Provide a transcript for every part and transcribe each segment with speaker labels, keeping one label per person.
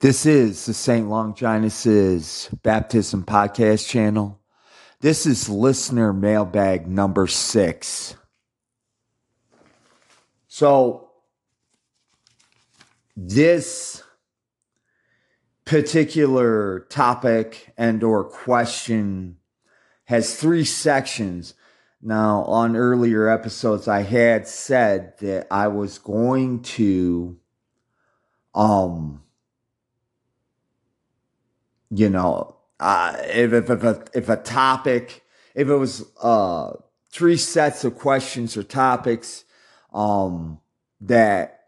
Speaker 1: This is the St. Longinus's Baptism Podcast channel. This is listener mailbag number six. So, this particular topic and or question has three sections. Now, on earlier episodes, I had said that I was going to um you know, uh, if, if, if, a, if a topic, if it was uh, three sets of questions or topics, um, that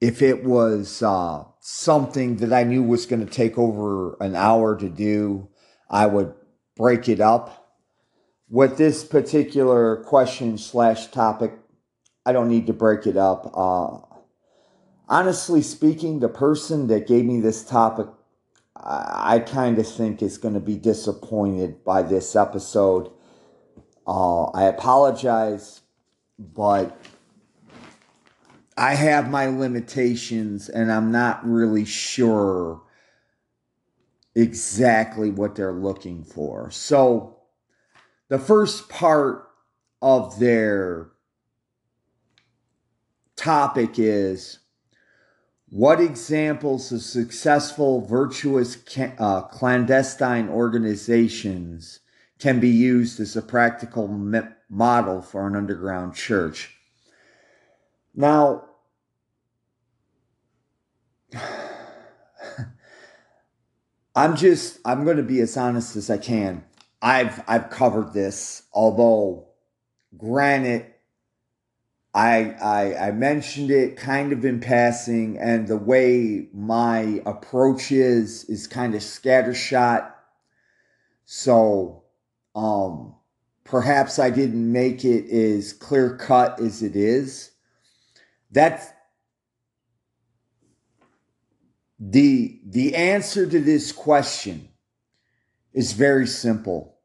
Speaker 1: if it was uh, something that I knew was going to take over an hour to do, I would break it up. With this particular question slash topic, I don't need to break it up. Uh, honestly speaking, the person that gave me this topic I kind of think is going to be disappointed by this episode. Uh, I apologize, but I have my limitations and I'm not really sure exactly what they're looking for. So, the first part of their topic is what examples of successful, virtuous, uh, clandestine organizations can be used as a practical model for an underground church? Now, I'm just I'm going to be as honest as I can. I've I've covered this, although granted I, I, I mentioned it kind of in passing, and the way my approach is is kind of scattershot. So, um, perhaps I didn't make it as clear cut as it is. That's the the answer to this question is very simple.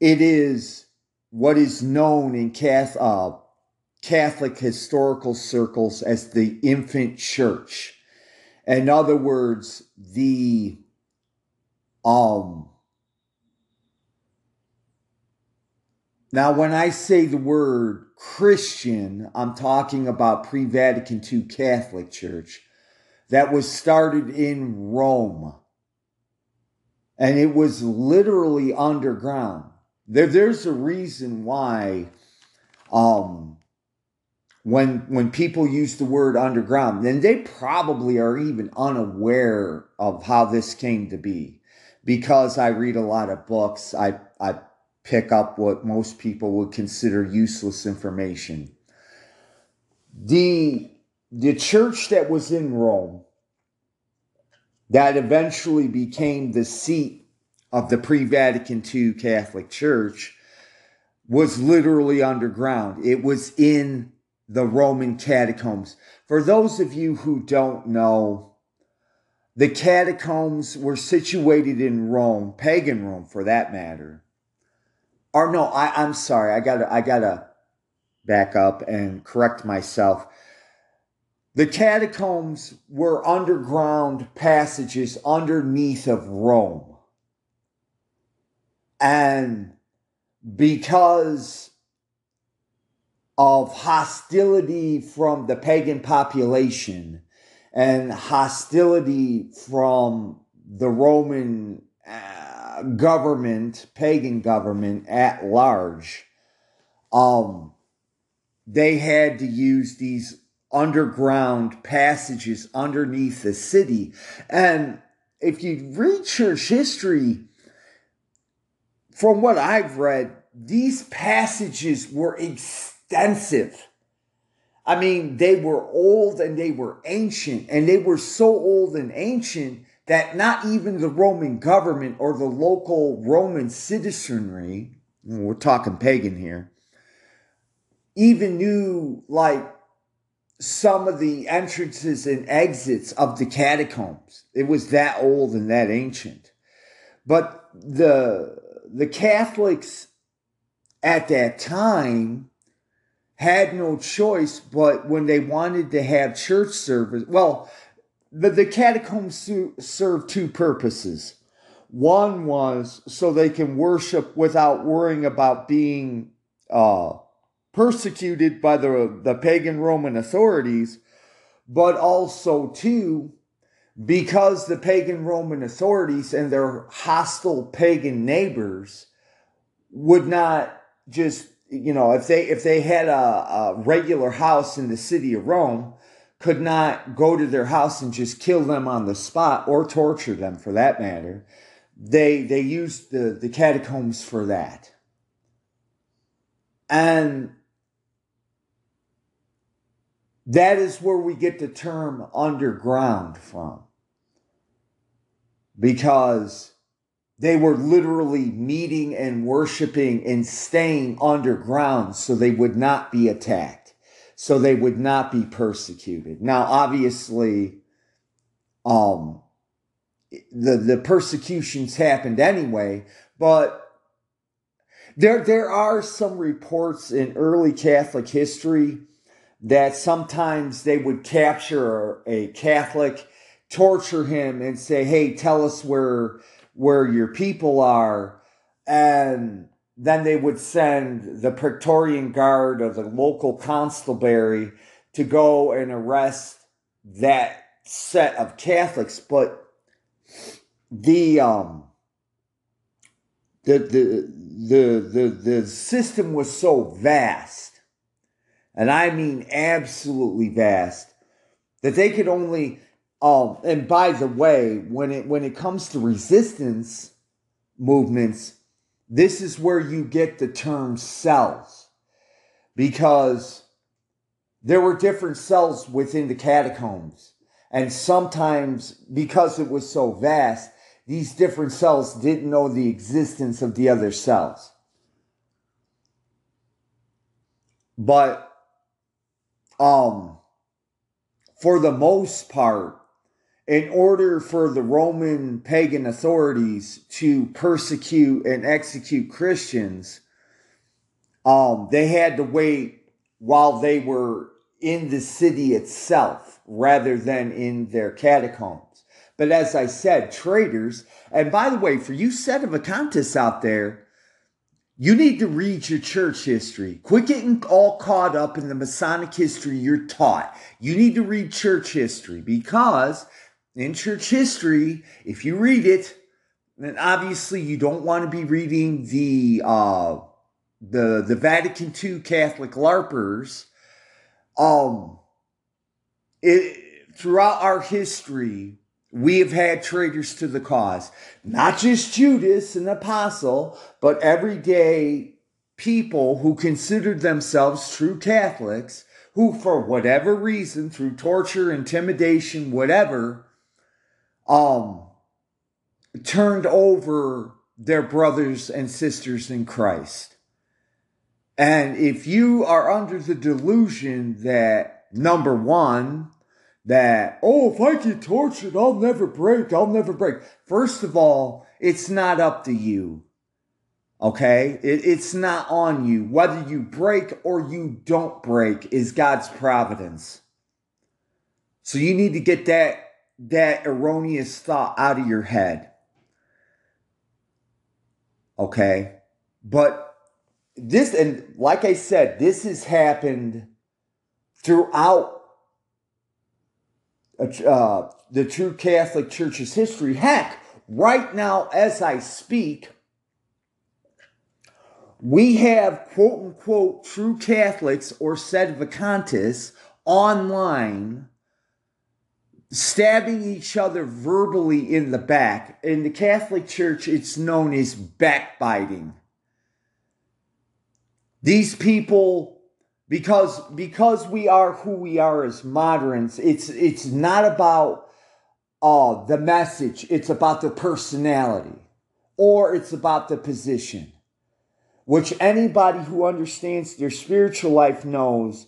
Speaker 1: It is what is known in Catholic. Uh, Catholic historical circles as the infant church. In other words, the um now when I say the word Christian, I'm talking about pre-Vatican II Catholic Church that was started in Rome. And it was literally underground. There, there's a reason why um, when when people use the word underground, then they probably are even unaware of how this came to be. Because I read a lot of books, I I pick up what most people would consider useless information. The the church that was in Rome that eventually became the seat of the pre-Vatican II Catholic Church was literally underground. It was in the Roman catacombs. For those of you who don't know, the catacombs were situated in Rome, pagan Rome for that matter. Or no, I, I'm sorry, I gotta I gotta back up and correct myself. The catacombs were underground passages underneath of Rome. And because of hostility from the pagan population and hostility from the Roman uh, government, pagan government at large. Um, they had to use these underground passages underneath the city. And if you read church history, from what I've read, these passages were extensive. I mean, they were old and they were ancient, and they were so old and ancient that not even the Roman government or the local Roman citizenry, we're talking pagan here, even knew like some of the entrances and exits of the catacombs. It was that old and that ancient. But the the Catholics at that time had no choice but when they wanted to have church service. Well, the, the catacombs served two purposes. One was so they can worship without worrying about being uh, persecuted by the, the pagan Roman authorities, but also, too, because the pagan Roman authorities and their hostile pagan neighbors would not just, you know, if they if they had a, a regular house in the city of Rome, could not go to their house and just kill them on the spot or torture them for that matter. They they used the, the catacombs for that. And that is where we get the term underground from. Because they were literally meeting and worshiping and staying underground so they would not be attacked, so they would not be persecuted. Now, obviously, um, the, the persecutions happened anyway, but there, there are some reports in early Catholic history that sometimes they would capture a Catholic, torture him, and say, "Hey, tell us where where your people are," and then they would send the Praetorian Guard or the local constabulary to go and arrest that set of Catholics. But the um the the the the, the system was so vast and I mean absolutely vast, that they could only um and by the way, when it when it comes to resistance movements, this is where you get the term cells. Because there were different cells within the catacombs. And sometimes, because it was so vast, these different cells didn't know the existence of the other cells. But um, for the most part, in order for the Roman pagan authorities to persecute and execute Christians, um, they had to wait while they were in the city itself rather than in their catacombs. But as I said, traitors, and by the way, for you set of sedevacantists out there, you need to read your church history. Quit getting all caught up in the Masonic history you're taught. You need to read church history because in church history, if you read it, then obviously you don't want to be reading the uh, the the Vatican II Catholic LARPers. Um, it throughout our history, we have had traitors to the cause. Not just Judas, an apostle, but everyday people who considered themselves true Catholics, who, for whatever reason, through torture, intimidation, whatever, um, turned over their brothers and sisters in Christ. And if you are under the delusion that, number one, that, oh, if I get tortured, I'll never break, I'll never break. First of all, it's not up to you. Okay? It, it's not on you. Whether you break or you don't break is God's providence. So you need to get that, that erroneous thought out of your head. Okay? But this, and like I said, this has happened throughout uh, the true Catholic Church's history. Heck, right now, as I speak, we have quote unquote true Catholics or sedevacantists online stabbing each other verbally in the back. In the Catholic Church, it's known as backbiting. These people because because we are who we are as moderates it's it's not about uh the message it's about the personality or it's about the position which anybody who understands their spiritual life knows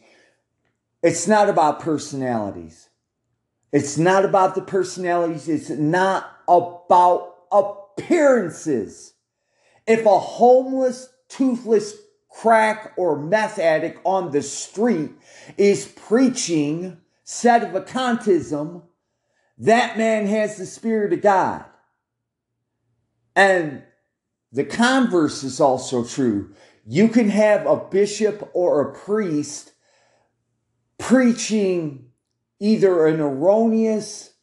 Speaker 1: It's not about personalities. It's not about the personalities. It's not about appearances. If a homeless, toothless crack or meth addict on the street is preaching sedevacantism, that man has the Spirit of God. And the converse is also true. You can have a bishop or a priest preaching either an erroneous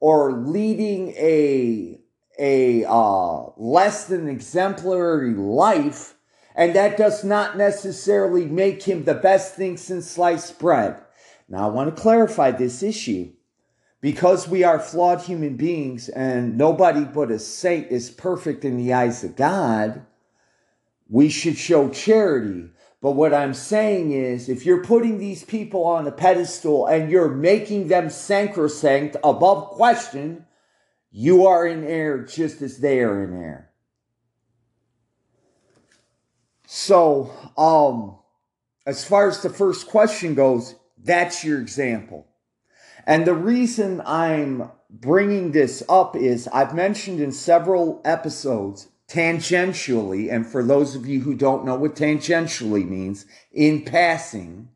Speaker 1: or leading a a uh, less than exemplary life, and that does not necessarily make him the best thing since sliced bread. Now, I want to clarify this issue. Because we are flawed human beings and nobody but a saint is perfect in the eyes of God, we should show charity. But what I'm saying is, if you're putting these people on a pedestal and you're making them sacrosanct above question, you are in error just as they are in error. So, um, as far as the first question goes, that's your example. And the reason I'm bringing this up is I've mentioned in several episodes tangentially, and for those of you who don't know what tangentially means, in passing,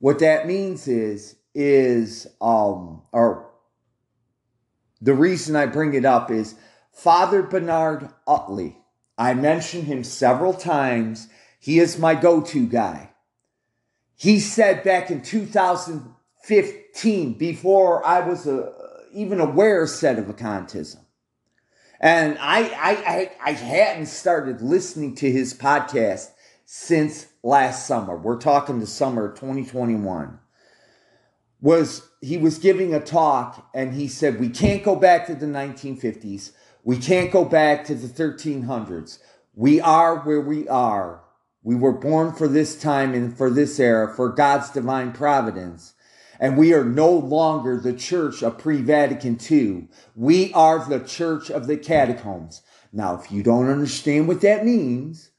Speaker 1: what that means is, is, um, or the reason I bring it up is Father Bernard Utley. I mentioned him several times. He is my go to guy. He said back in 2015, before I was a, uh, even aware of sedevacantism, and I, I, I, I hadn't started listening to his podcast since last summer. We're talking the summer 2021. Was he was giving a talk and he said, We can't go back to the 1950s. We can't go back to the 1300s. We are where we are we were born for this time and for this era, for God's divine providence. And we are no longer the church of pre Vatican II. We are the church of the catacombs. Now, if you don't understand what that means,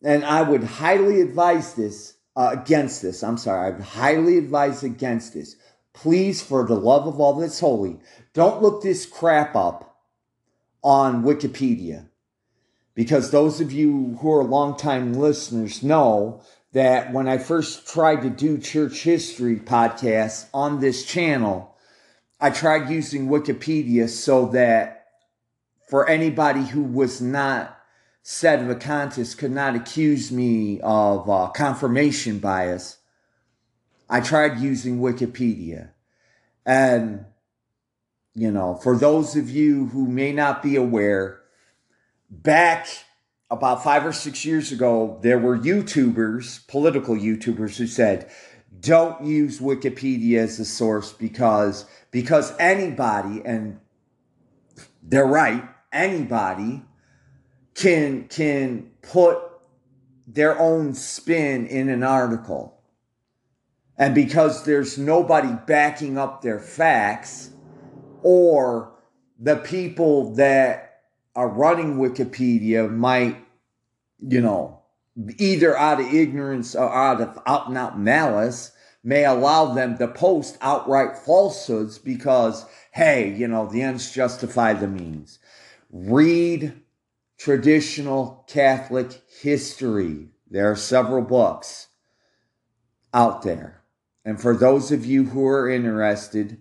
Speaker 1: and I would highly advise this uh, against this, I'm sorry, I would highly advise against this. Please, for the love of all that's holy, don't look this crap up on Wikipedia because those of you who are longtime listeners know that when I first tried to do church history podcasts on this channel, I tried using Wikipedia so that for anybody who was not sedevacantist could not accuse me of uh, confirmation bias. I tried using Wikipedia. And, you know, for those of you who may not be aware, back about five or six years ago, there were YouTubers, political YouTubers, who said, don't use Wikipedia as a source because because anybody, and they're right, anybody can can put their own spin in an article. And because there's nobody backing up their facts, or the people that are running Wikipedia might, you know, either out of ignorance or out of out and out malice, may allow them to post outright falsehoods because, hey, you know, the ends justify the means. Read traditional Catholic history. There are several books out there. And for those of you who are interested,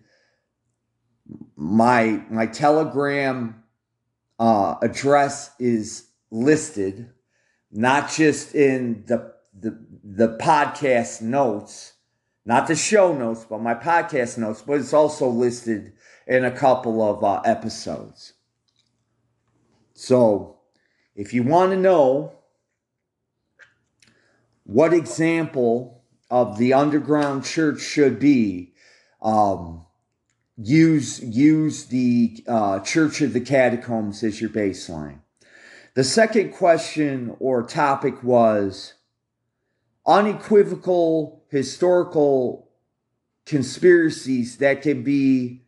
Speaker 1: my my telegram uh, address is listed, not just in the, the, the podcast notes, not the show notes, but my podcast notes, but it's also listed in a couple of uh, episodes. So, if you want to know what example of the underground church should be, um, use use the uh, Church of the Catacombs as your baseline. The second question or topic was unequivocal historical conspiracies that can be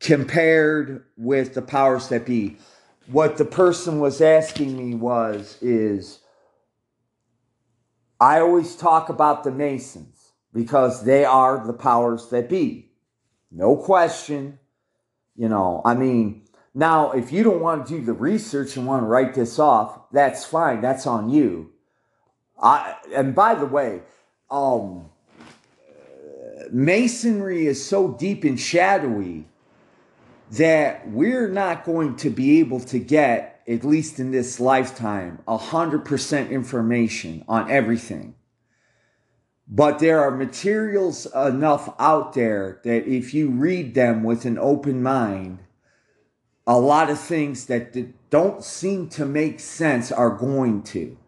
Speaker 1: compared with the powers that be. What the person was asking me was is I always talk about the Masons because they are the powers that be. No question. You know, I mean, now if you don't want to do the research and want to write this off, that's fine. That's on you. I, and by the way, um, masonry is so deep and shadowy that we're not going to be able to get, at least in this lifetime, 100% information on everything. But there are materials enough out there that if you read them with an open mind, a lot of things that don't seem to make sense are going to.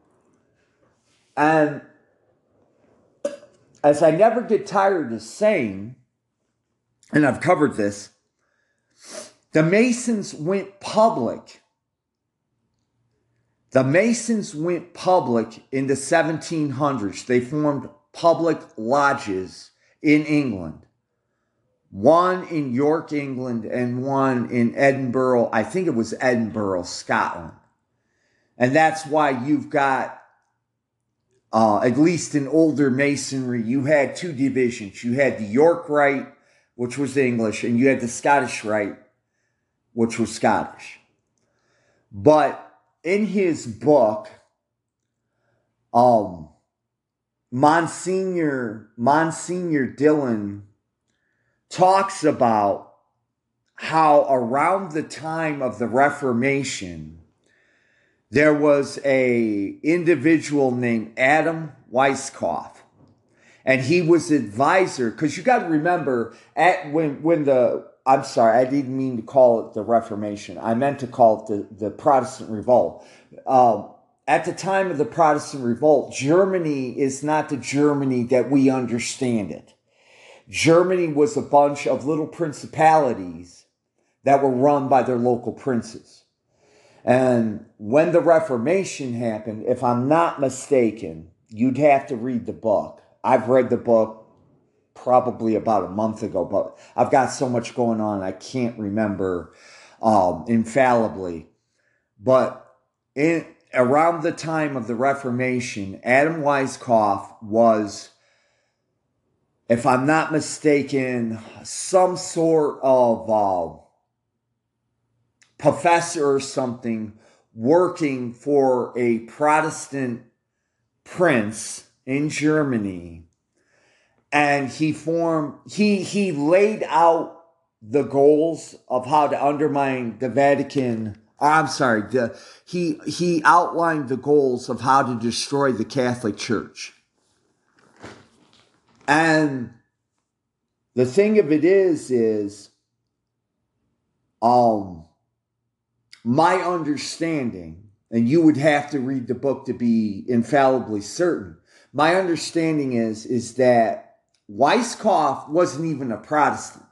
Speaker 1: And as I never get tired of saying, and I've covered this, the Masons went public. The Masons went public in the 1700s. They formed public lodges in England. One in York, England, and one in Edinburgh. I think it was Edinburgh, Scotland. And that's why you've got, uh, at least in older masonry, you had two divisions. You had the York Rite, which was English, and you had the Scottish Rite, which was Scottish. But in his book, um, Monsignor, Monsignor Dillon talks about how around the time of the Reformation, there was a individual named Adam Weishaupt, and he was advisor because you got to remember at when when the I'm sorry, I didn't mean to call it the Reformation. I meant to call it the, the Protestant Revolt. Um, at the time of the Protestant revolt, Germany is not the Germany that we understand it. Germany was a bunch of little principalities that were run by their local princes. And when the Reformation happened, if I'm not mistaken, you'd have to read the book. I've read the book probably about a month ago, but I've got so much going on, I can't remember um, infallibly. But in, around the time of the Reformation, Adam Weishaupt was, if I'm not mistaken, some sort of uh, professor or something working for a Protestant prince in Germany. And he formed, he, he laid out the goals of how to undermine the Vatican I'm sorry. The, he he outlined the goals of how to destroy the Catholic Church. And the thing of it is, is um my understanding, and you would have to read the book to be infallibly certain. My understanding is is that Weishaupt wasn't even a Protestant.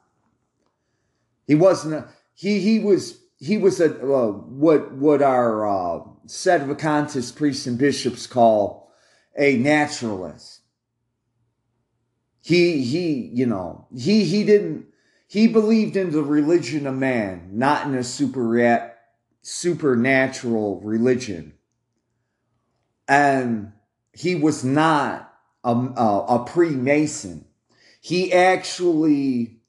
Speaker 1: He wasn't a, he he was he was a uh, what what our uh, sedevacantist priests and bishops call a naturalist. He he you know he he didn't he believed in the religion of man, not in a super supernatural religion, and he was not a, a, a Freemason. He actually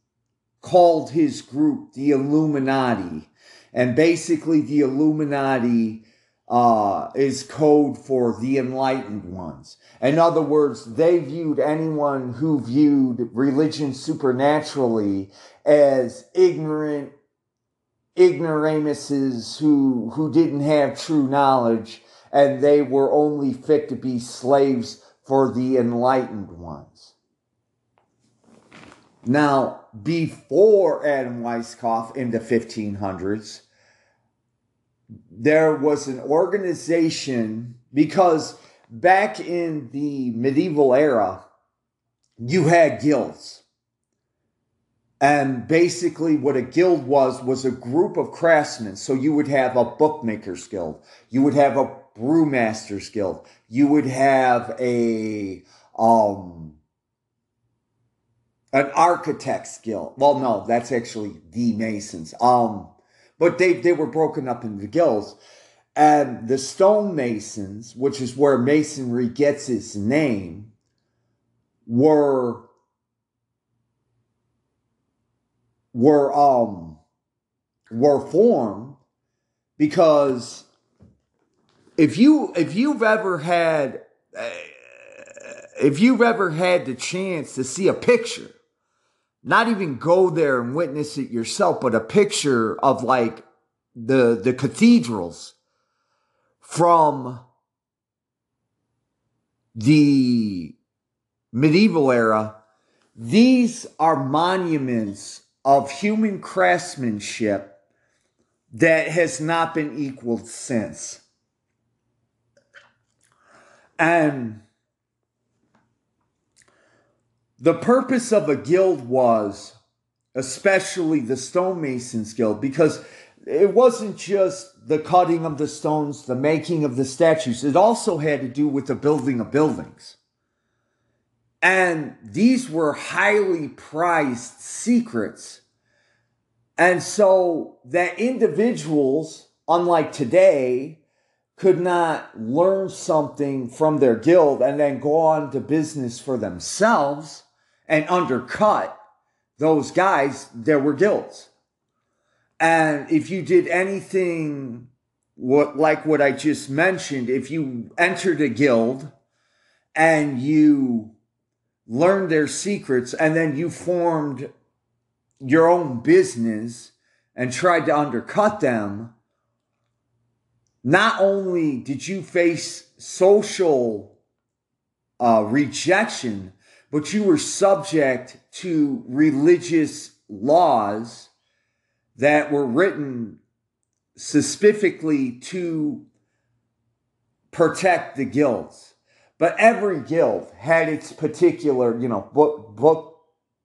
Speaker 1: called his group the Illuminati and basically, the Illuminati uh, is code for the enlightened ones. In other words, they viewed anyone who viewed religion supernaturally as ignorant ignoramuses who who didn't have true knowledge and they were only fit to be slaves for the enlightened ones. Now, before Adam Weishaupt in the 1500s, there was an organization because back in the medieval era, you had guilds. And basically, what a guild was, was a group of craftsmen. So you would have a bookmaker's guild, you would have a brewmaster's guild, you would have a, um, an architect's guild. Well, no, that's actually the Masons. Um, but they, they were broken up into guilds. And the stonemasons, which is where masonry gets its name, were were um were formed because if you if you've ever had uh, if you've ever had the chance to see a picture not even go there and witness it yourself but a picture of like the the cathedrals from the medieval era these are monuments of human craftsmanship that has not been equaled since. And the purpose of a guild was, especially the stonemasons guild, because it wasn't just the cutting of the stones, the making of the statues, it also had to do with the building of buildings. And these were highly prized secrets. And so that individuals, unlike today, could not learn something from their guild and then go on to business for themselves and undercut those guys there were guilds. And if you did anything what like what I just mentioned, if you entered a guild and you learned their secrets, and then you formed your own business and tried to undercut them, not only did you face social uh, rejection, but you were subject to religious laws that were written specifically to protect the guilds. But every guild had its particular, you know, book book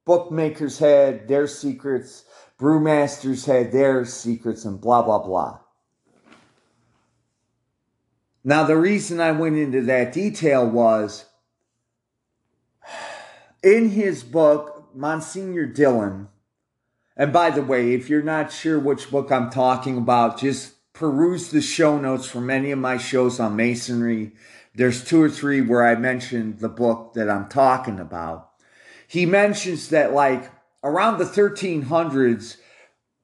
Speaker 1: bookmakers had their secrets, brewmasters had their secrets, and blah blah blah. Now the reason I went into that detail was in his book, Monsignor Dillon, and by the way, if you're not sure which book I'm talking about, just peruse the show notes from any of my shows on masonry there's two or three where I mentioned the book that I'm talking about. He mentions that, like, around the 1300s,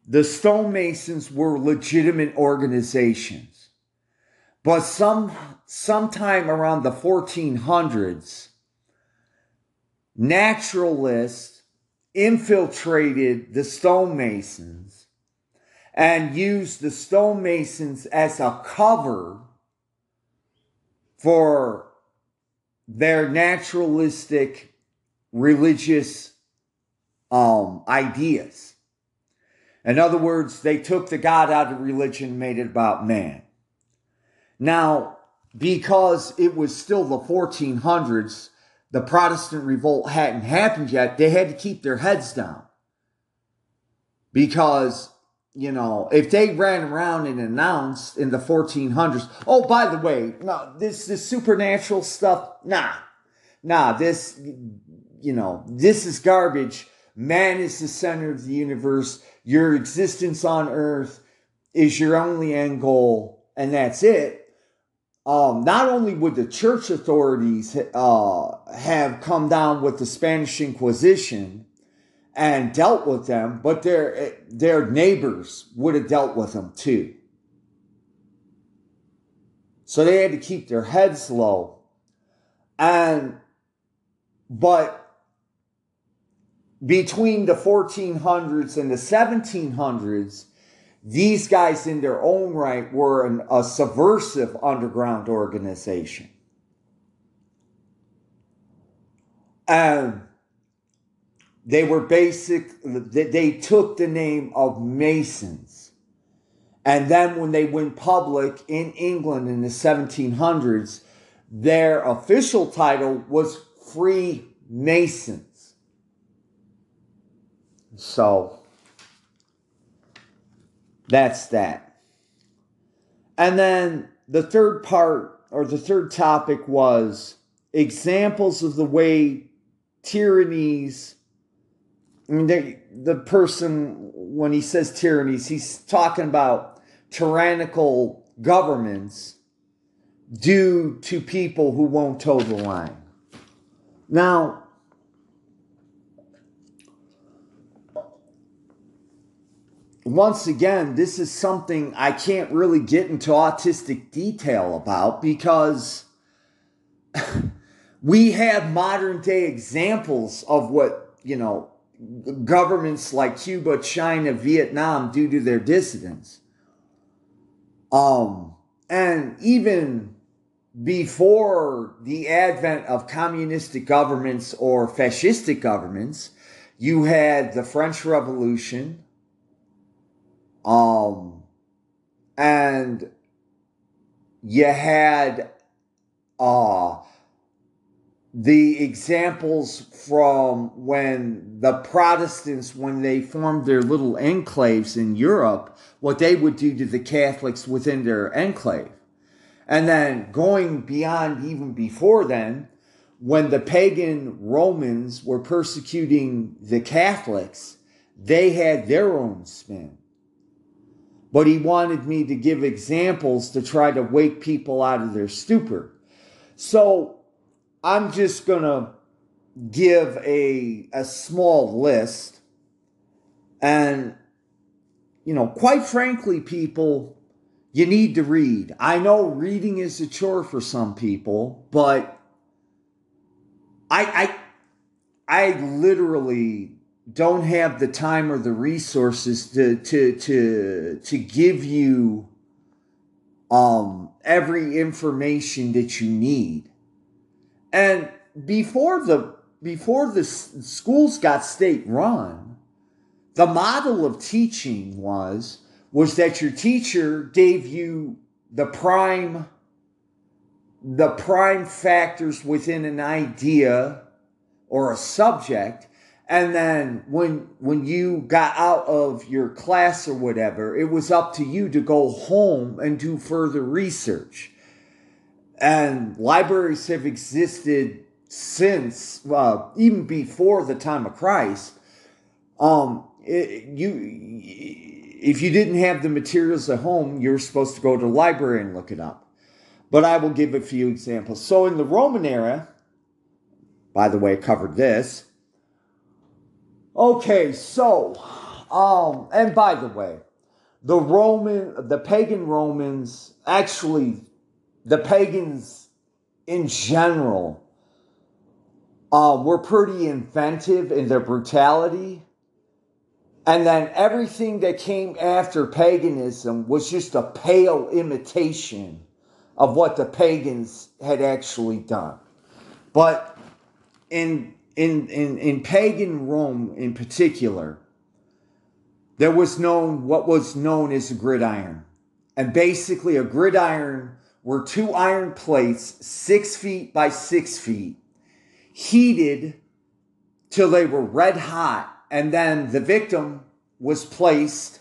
Speaker 1: the stonemasons were legitimate organizations. But some sometime around the 1400s, naturalists infiltrated the stonemasons and used the stonemasons as a cover for their naturalistic religious um, ideas. In other words, they took the God out of religion, made it about man. Now, because it was still the 1400s, the Protestant revolt hadn't happened yet, they had to keep their heads down. Because you know, if they ran around and announced in the 1400s, oh, by the way, no, this this supernatural stuff, nah, nah, this, you know, this is garbage. Man is the center of the universe. Your existence on Earth is your only end goal, and that's it. Um, not only would the church authorities uh, have come down with the Spanish Inquisition and dealt with them, but their their neighbors would have dealt with them too. So they had to keep their heads low. And but between the 1400s and the 1700s, these guys in their own right were an, a subversive underground organization. And they were basic, they took the name of Masons. And then when they went public in England in the 1700s, their official title was Freemasons. So that's that. And then the third part or the third topic was examples of the way tyrannies I mean, they, the person, when he says tyrannies, he's talking about tyrannical governments due to people who won't toe the line. Now, once again, this is something I can't really get into autistic detail about because we have modern day examples of what, you know, governments like Cuba, China, Vietnam do to their dissidents. Um, and even before the advent of communistic governments or fascistic governments, you had the French Revolution, um, and you had uh, the examples from when the Protestants, when they formed their little enclaves in Europe, what they would do to the Catholics within their enclave. And then going beyond even before then, when the pagan Romans were persecuting the Catholics, they had their own spin. But he wanted me to give examples to try to wake people out of their stupor. So I'm just going to give a, a small list. And, you know, quite frankly, people, you need to read. I know reading is a chore for some people, but I I I literally don't have the time or the resources to to to to give you um every information that you need. And before the before the schools got state run, the model of teaching was was that your teacher gave you the prime the prime factors within an idea or a subject and then when when you got out of your class or whatever it was up to you to go home and do further research and libraries have existed since uh, even before the time of christ um it, you if you didn't have the materials at home you're supposed to go to the library and look it up but I will give a few examples. So in the Roman era, by the way, I covered this. Okay, so, um, and by the way, the Roman, the pagan Romans, actually, the pagans in general, uh, were pretty inventive in their brutality. And then everything that came after paganism was just a pale imitation of what the pagans had actually done. But in, in, in, in pagan Rome in particular, there was known what was known as a gridiron. And basically, a gridiron were two iron plates, six feet by six feet, heated till they were red hot. And then the victim was placed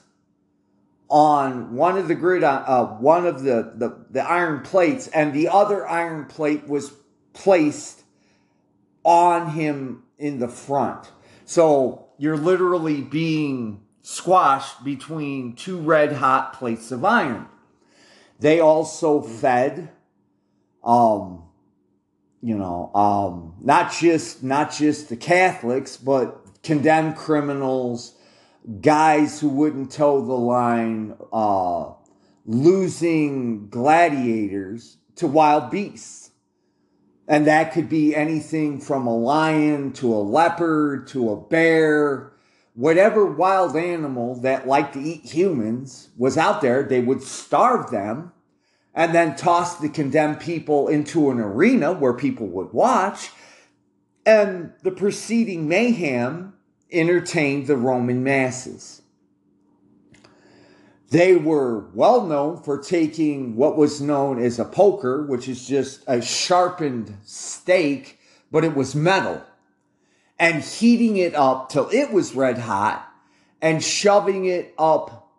Speaker 1: on one of the grid, uh, one of the, the, the iron plates, and the other iron plate was placed on him in the front. So you're literally being squashed between two red hot plates of iron. They also fed, um, you know, um, not just not just the Catholics, but condemned criminals, guys who wouldn't toe the line, uh, losing gladiators to wild beasts. And that could be anything from a lion to a leopard to a bear, whatever wild animal that liked to eat humans was out there, they would starve them and then toss the condemned people into an arena where people would watch. And the preceding mayhem entertained the Roman masses. They were well known for taking what was known as a poker, which is just a sharpened stake, but it was metal, and heating it up till it was red hot and shoving it up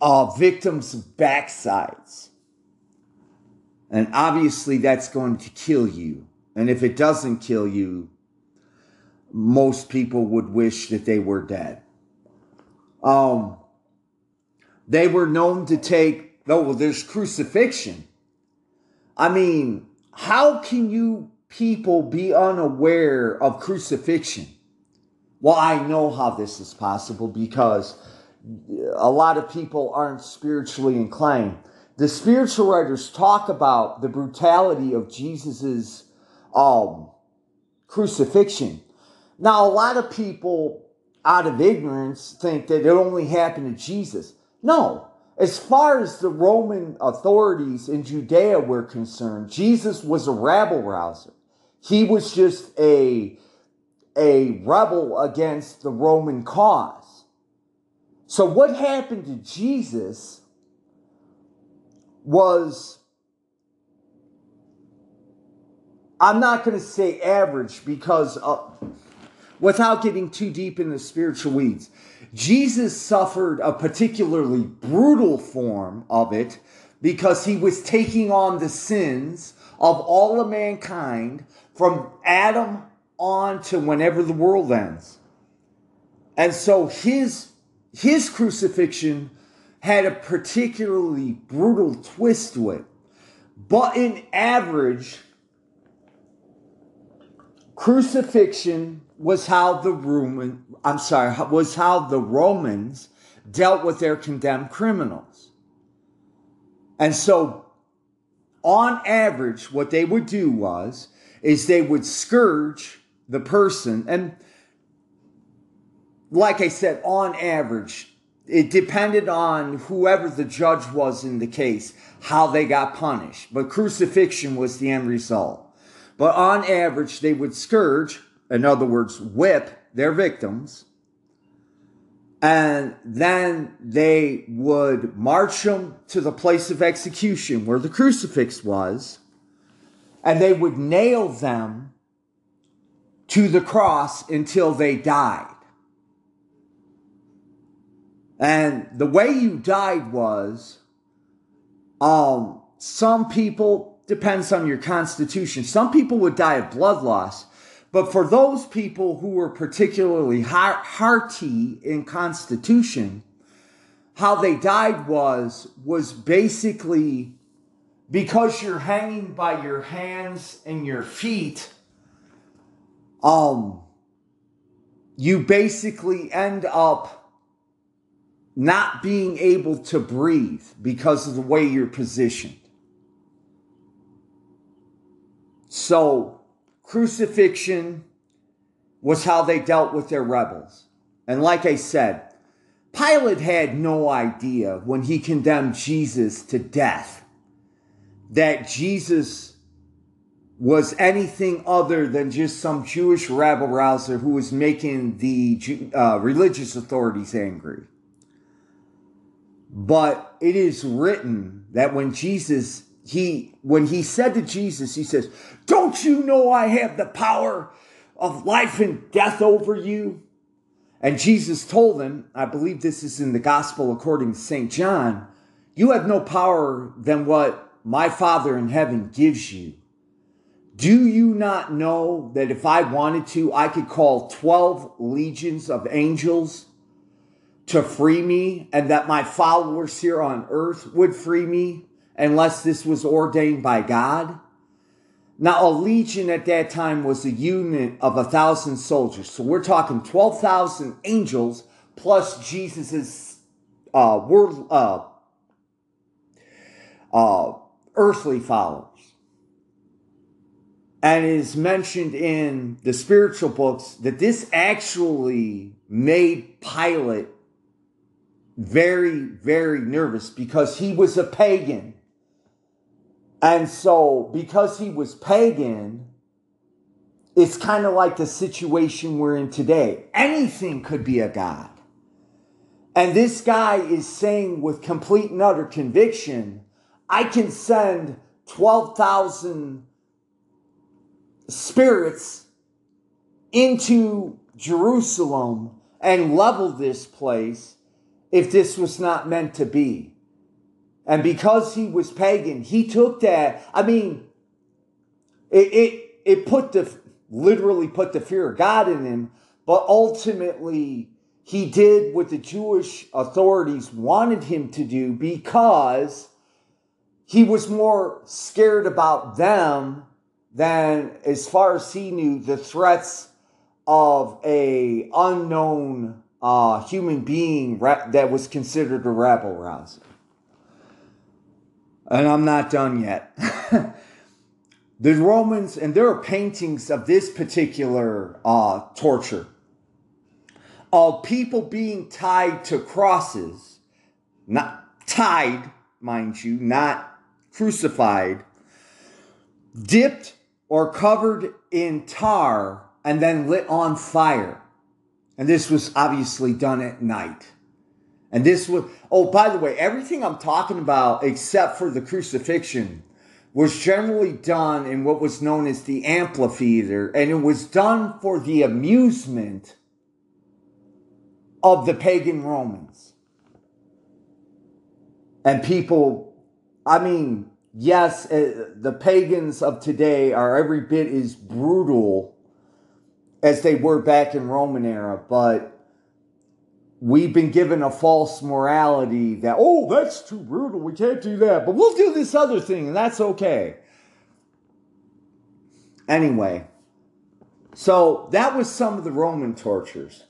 Speaker 1: a victims' backsides. And obviously, that's going to kill you. And if it doesn't kill you, most people would wish that they were dead. Um, they were known to take, oh, well, there's crucifixion. I mean, how can you people be unaware of crucifixion? Well, I know how this is possible because a lot of people aren't spiritually inclined. The spiritual writers talk about the brutality of Jesus's um, crucifixion. Now, a lot of people, out of ignorance, think that it only happened to Jesus. No, as far as the Roman authorities in Judea were concerned, Jesus was a rabble rouser. He was just a, a rebel against the Roman cause. So, what happened to Jesus was, I'm not going to say average because uh, without getting too deep in the spiritual weeds, Jesus suffered a particularly brutal form of it because he was taking on the sins of all of mankind from Adam on to whenever the world ends. And so his his crucifixion had a particularly brutal twist to it. But in average, crucifixion was how the Roman, I'm sorry, was how the Romans dealt with their condemned criminals. And so, on average, what they would do was, is they would scourge the person. And like I said, on average, it depended on whoever the judge was in the case, how they got punished. But crucifixion was the end result. But on average, they would scourge in other words, whip their victims. And then they would march them to the place of execution where the crucifix was, and they would nail them to the cross until they died. And the way you died was um, some people, depends on your constitution, some people would die of blood loss but for those people who were particularly hearty in constitution, how they died was was basically because you're hanging by your hands and your feet um you basically end up not being able to breathe because of the way you're positioned. So crucifixion was how they dealt with their rebels. And like I said, Pilate had no idea when he condemned Jesus to death that Jesus was anything other than just some Jewish rabble rouser who was making the uh, religious authorities angry. But it is written that when Jesus he when he said to Jesus, he says, "Don't you know I have the power of life and death over you?" And Jesus told him, I believe this is in the gospel according to St. John, you have no power than what my Father in heaven gives you. Do you not know that if I wanted to, I could call 12 legions of angels to free me and that my followers here on earth would free me? Unless this was ordained by God. Now, a legion at that time was a unit of a thousand soldiers. So we're talking 12,000 angels plus Jesus's uh, uh, uh, earthly followers. And it is mentioned in the spiritual books that this actually made Pilate very, very nervous because he was a pagan. And so, because he was pagan, it's kind of like the situation we're in today. Anything could be a God. And this guy is saying with complete and utter conviction, I can send 12,000 spirits into Jerusalem and level this place if this was not meant to be. And because he was pagan, he took that. I mean, it, it, it put the, literally put the fear of God in him, but ultimately he did what the Jewish authorities wanted him to do because he was more scared about them than, as far as he knew, the threats of a unknown uh, human being that was considered a rabble rouser. And I'm not done yet. the Romans, and there are paintings of this particular uh, torture of people being tied to crosses, not tied, mind you, not crucified, dipped or covered in tar and then lit on fire. And this was obviously done at night. And this was, oh, by the way, everything I'm talking about, except for the crucifixion, was generally done in what was known as the amphitheater, and it was done for the amusement of the pagan Romans. And people, I mean, yes, uh, the pagans of today are every bit as brutal as they were back in Roman era, but we've been given a false morality that, oh, that's too brutal. We can't do that. But we'll do this other thing, and that's okay. Anyway, so that was some of the Roman tortures.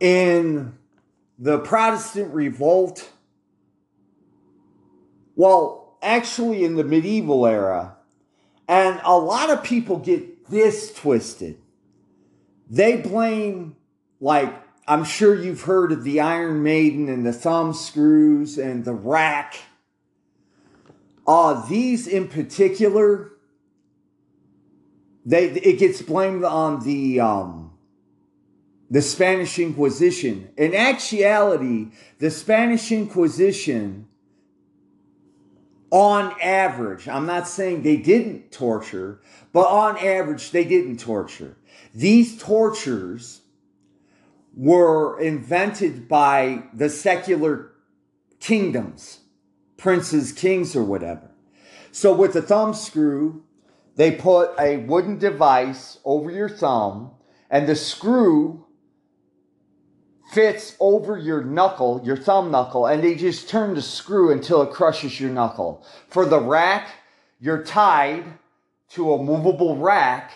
Speaker 1: In the Protestant revolt, well, actually, in the medieval era, and a lot of people get this twisted they blame, like, I'm sure you've heard of the Iron Maiden and the thumb screws and the rack. Uh, these in particular, they it gets blamed on the um, the Spanish Inquisition. In actuality, the Spanish Inquisition, on average, I'm not saying they didn't torture, but on average, they didn't torture. These tortures were invented by the secular kingdoms, princes, kings, or whatever. So with the thumb screw, they put a wooden device over your thumb, and the screw fits over your knuckle, your thumb knuckle, and they just turn the screw until it crushes your knuckle. For the rack, you're tied to a movable rack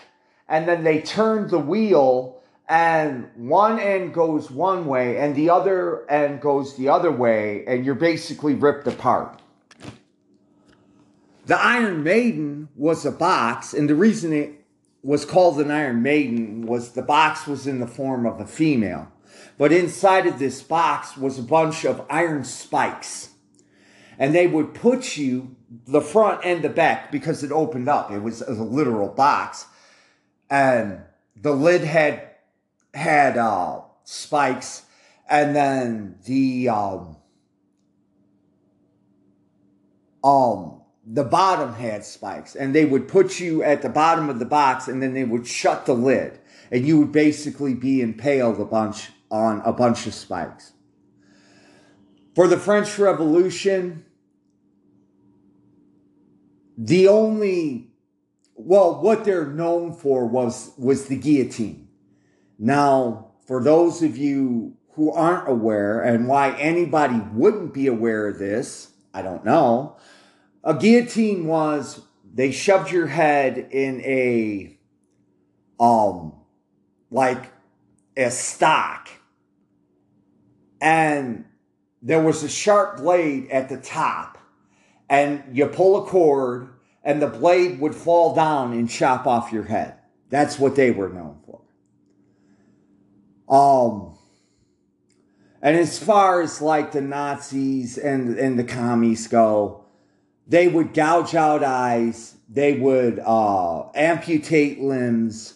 Speaker 1: and then they turn the wheel and one end goes one way and the other end goes the other way and you're basically ripped apart. The Iron Maiden was a box and the reason it was called an Iron Maiden was the box was in the form of a female. But inside of this box was a bunch of iron spikes. And they would put you the front and the back because it opened up. It was a literal box and the lid had had uh, spikes, and then the um, um the bottom had spikes, and they would put you at the bottom of the box, and then they would shut the lid, and you would basically be impaled a bunch on a bunch of spikes. For the French Revolution, the only well, what they're known for was was the guillotine. Now, for those of you who aren't aware and why anybody wouldn't be aware of this, I don't know. A guillotine was they shoved your head in a um like a stock and there was a sharp blade at the top and you pull a cord and the blade would fall down and chop off your head. That's what they were known for. Um, and as far as like the Nazis and, and the commies go, they would gouge out eyes, they would uh, amputate limbs,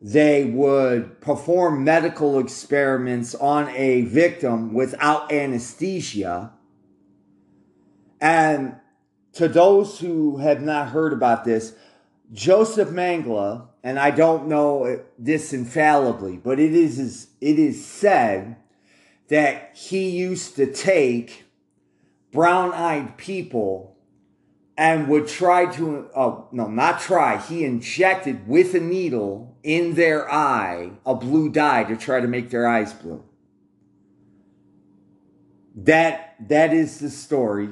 Speaker 1: they would perform medical experiments on a victim without anesthesia. And to those who have not heard about this, Joseph Mengele, and I don't know this infallibly, but it is it is said that he used to take brown-eyed people and would try to oh no not try he injected with a needle in their eye a blue dye to try to make their eyes blue. That that is the story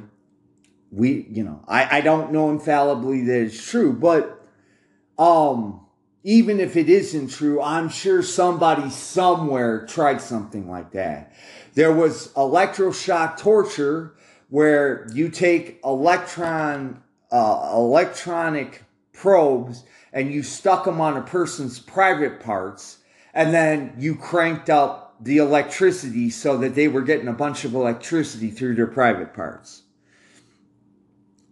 Speaker 1: we, you know, I, I don't know infallibly that it's true, but, um, even if it isn't true, I'm sure somebody somewhere tried something like that. There was electroshock torture where you take electron uh, electronic probes and you stuck them on a person's private parts and then you cranked up the electricity so that they were getting a bunch of electricity through their private parts.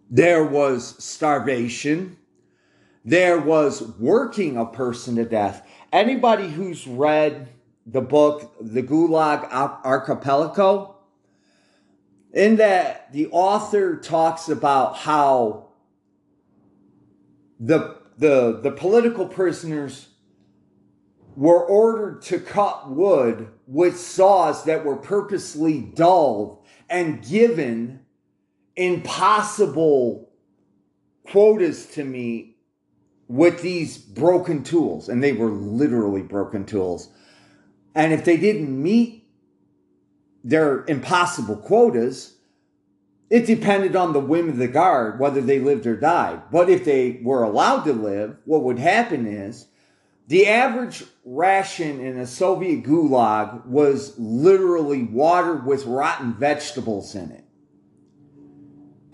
Speaker 1: There was starvation. There was working a person to death. Anybody who's read the book, The Gulag Archipelago, in that the author talks about how the, the, the political prisoners were ordered to cut wood with saws that were purposely dulled and given impossible quotas to me with these broken tools. And they were literally broken tools. And if they didn't meet their impossible quotas, it depended on the whim of the guard whether they lived or died. But if they were allowed to live, what would happen is the average ration in a Soviet gulag was literally water with rotten vegetables in it.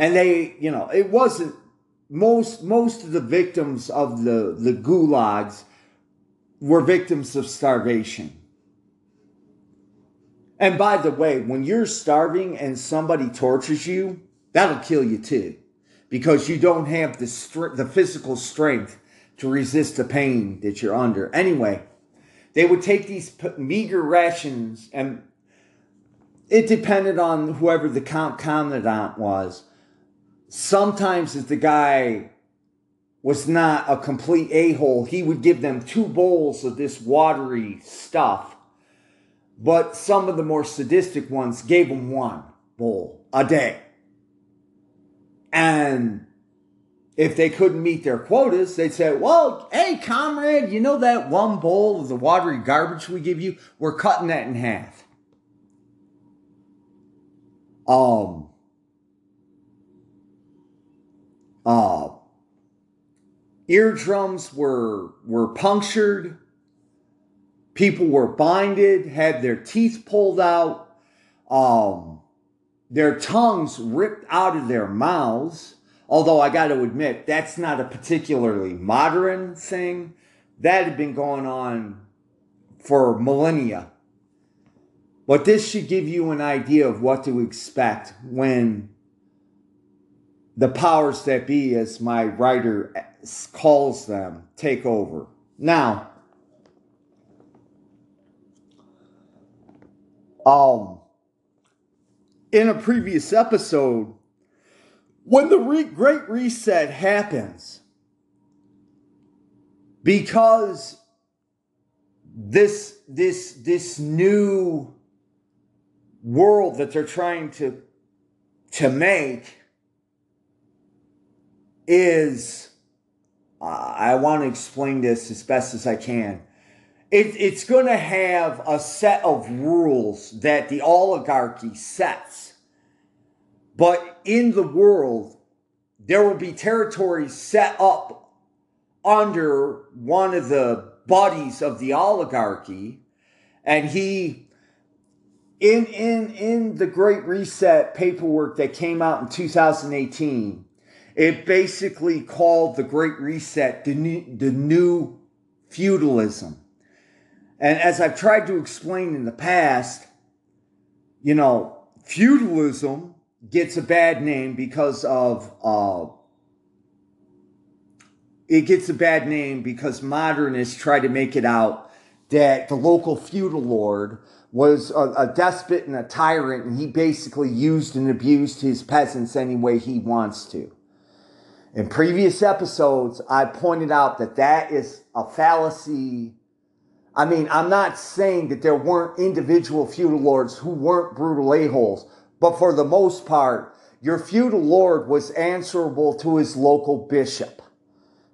Speaker 1: And they, you know, it wasn't most most of the victims of the the gulags were victims of starvation. And by the way, when you're starving and somebody tortures you, that'll kill you too because you don't have the str- the physical strength to resist the pain that you're under. Anyway, they would take these meager rations, and it depended on whoever the commandant was. Sometimes, if the guy was not a complete a hole, he would give them two bowls of this watery stuff. But some of the more sadistic ones gave them one bowl a day. And if they couldn't meet their quotas, they'd say, well, hey, comrade, you know that one bowl of the watery garbage we give you? We're cutting that in half. Um, uh, eardrums were, were punctured. People were binded, had their teeth pulled out, um, their tongues ripped out of their mouths Although I got to admit, that's not a particularly modern thing. That had been going on for millennia. But this should give you an idea of what to expect when the powers that be, as my writer calls them, take over. Now, um, in a previous episode, when the re- Great Reset happens, because this this this new world that they're trying to to make is uh, I want to explain this as best as I can. It, it's going to have a set of rules that the oligarchy sets but in the world, there will be territories set up under one of the bodies of the oligarchy. And he, in, in, in the Great Reset paperwork that came out in 2018, it basically called the Great Reset the new, the new feudalism. And as I've tried to explain in the past, you know, feudalism gets a bad name because of uh, it gets a bad name because modernists try to make it out that the local feudal lord was a, a, despot and a tyrant, and he basically used and abused his peasants any way he wants to. In previous episodes, I pointed out that that is a fallacy. I mean, I'm not saying that there weren't individual feudal lords who weren't brutal a-holes, but for the most part, your feudal lord was answerable to his local bishop.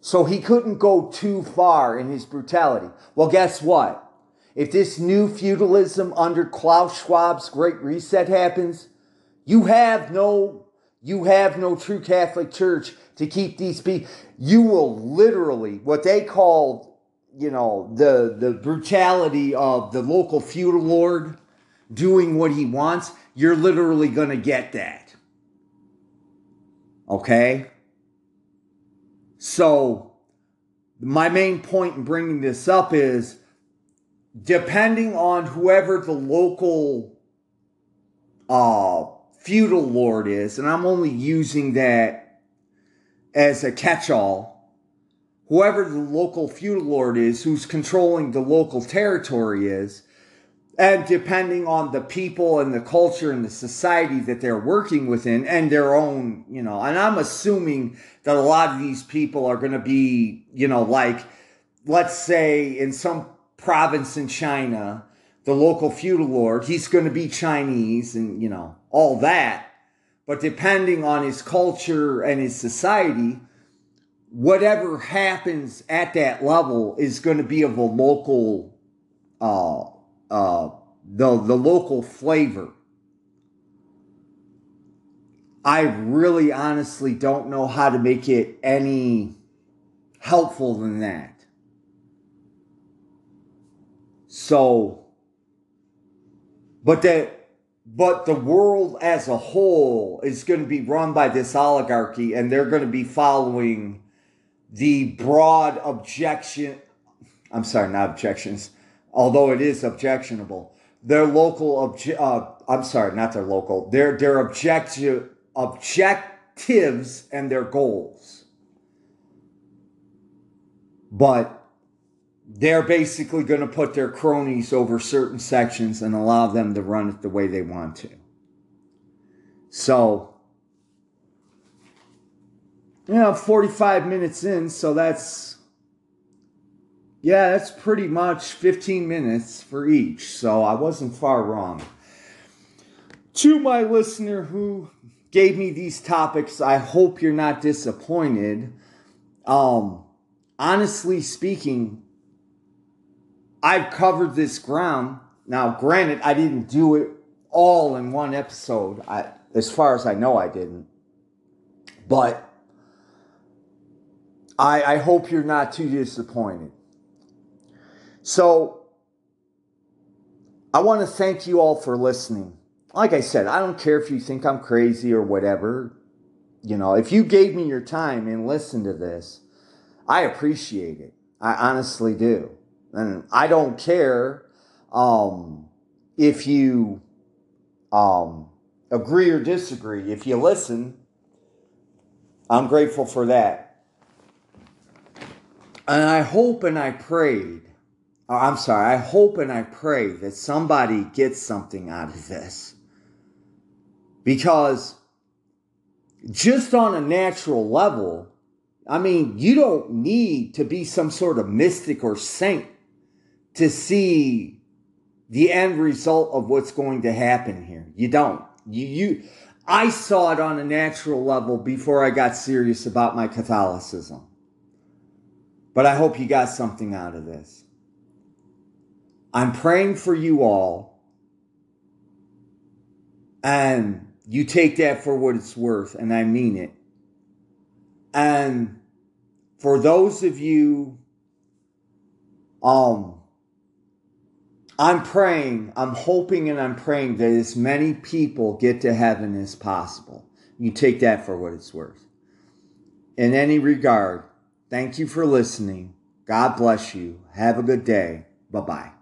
Speaker 1: So he couldn't go too far in his brutality. Well, guess what? If this new feudalism under Klaus Schwab's Great Reset happens, you have no you have no true Catholic Church to keep these people. You will literally, what they called you know, the the brutality of the local feudal lord doing what he wants, you're literally going to get that. Okay? So, my main point in bringing this up is depending on whoever the local uh, feudal lord is, and I'm only using that as a catch all whoever the local feudal lord is who's controlling the local territory is, and depending on the people and the culture and the society that they're working within and their own, you know, and I'm assuming that a lot of these people are going to be, you know, like, let's say in some province in China, the local feudal lord, he's going to be Chinese and, you know, all that. But depending on his culture and his society, whatever happens at that level is going to be of a local, uh, uh, the the local flavor. I really honestly don't know how to make it any helpful than that. So, but that but the world as a whole is going to be run by this oligarchy and they're going to be following the broad objection, I'm sorry, not objections, although it is objectionable. Their local obje- uh, I'm sorry, not their local. Their their objective objectives and their goals. But they're basically going to put their cronies over certain sections and allow them to run it the way they want to. So you know, 45 minutes in, so that's, yeah, that's pretty much 15 minutes for each. So I wasn't far wrong. To my listener who gave me these topics, I hope you're not disappointed. Um, honestly speaking, I've covered this ground. Now, granted, I didn't do it all in one episode. I, as far as I know, I didn't. But I, I hope you're not too disappointed. So, I want to thank you all for listening. Like I said, I don't care if you think I'm crazy or whatever. You know, if you gave me your time and listened to this, I appreciate it. I honestly do. And I don't care um, if you um, agree or disagree. If you listen, I'm grateful for that. And I hope and I prayed, I'm sorry, I hope and I pray that somebody gets something out of this. Because just on a natural level, I mean, you don't need to be some sort of mystic or saint to see the end result of what's going to happen here. You don't. You, you, I saw it on a natural level before I got serious about my Catholicism. But I hope you got something out of this. I'm praying for you all. And you take that for what it's worth, and I mean it. And for those of you, um, I'm praying, I'm hoping, and I'm praying that as many people get to heaven as possible. You take that for what it's worth. In any regard, Thank you for listening. God bless you. Have a good day. Bye bye.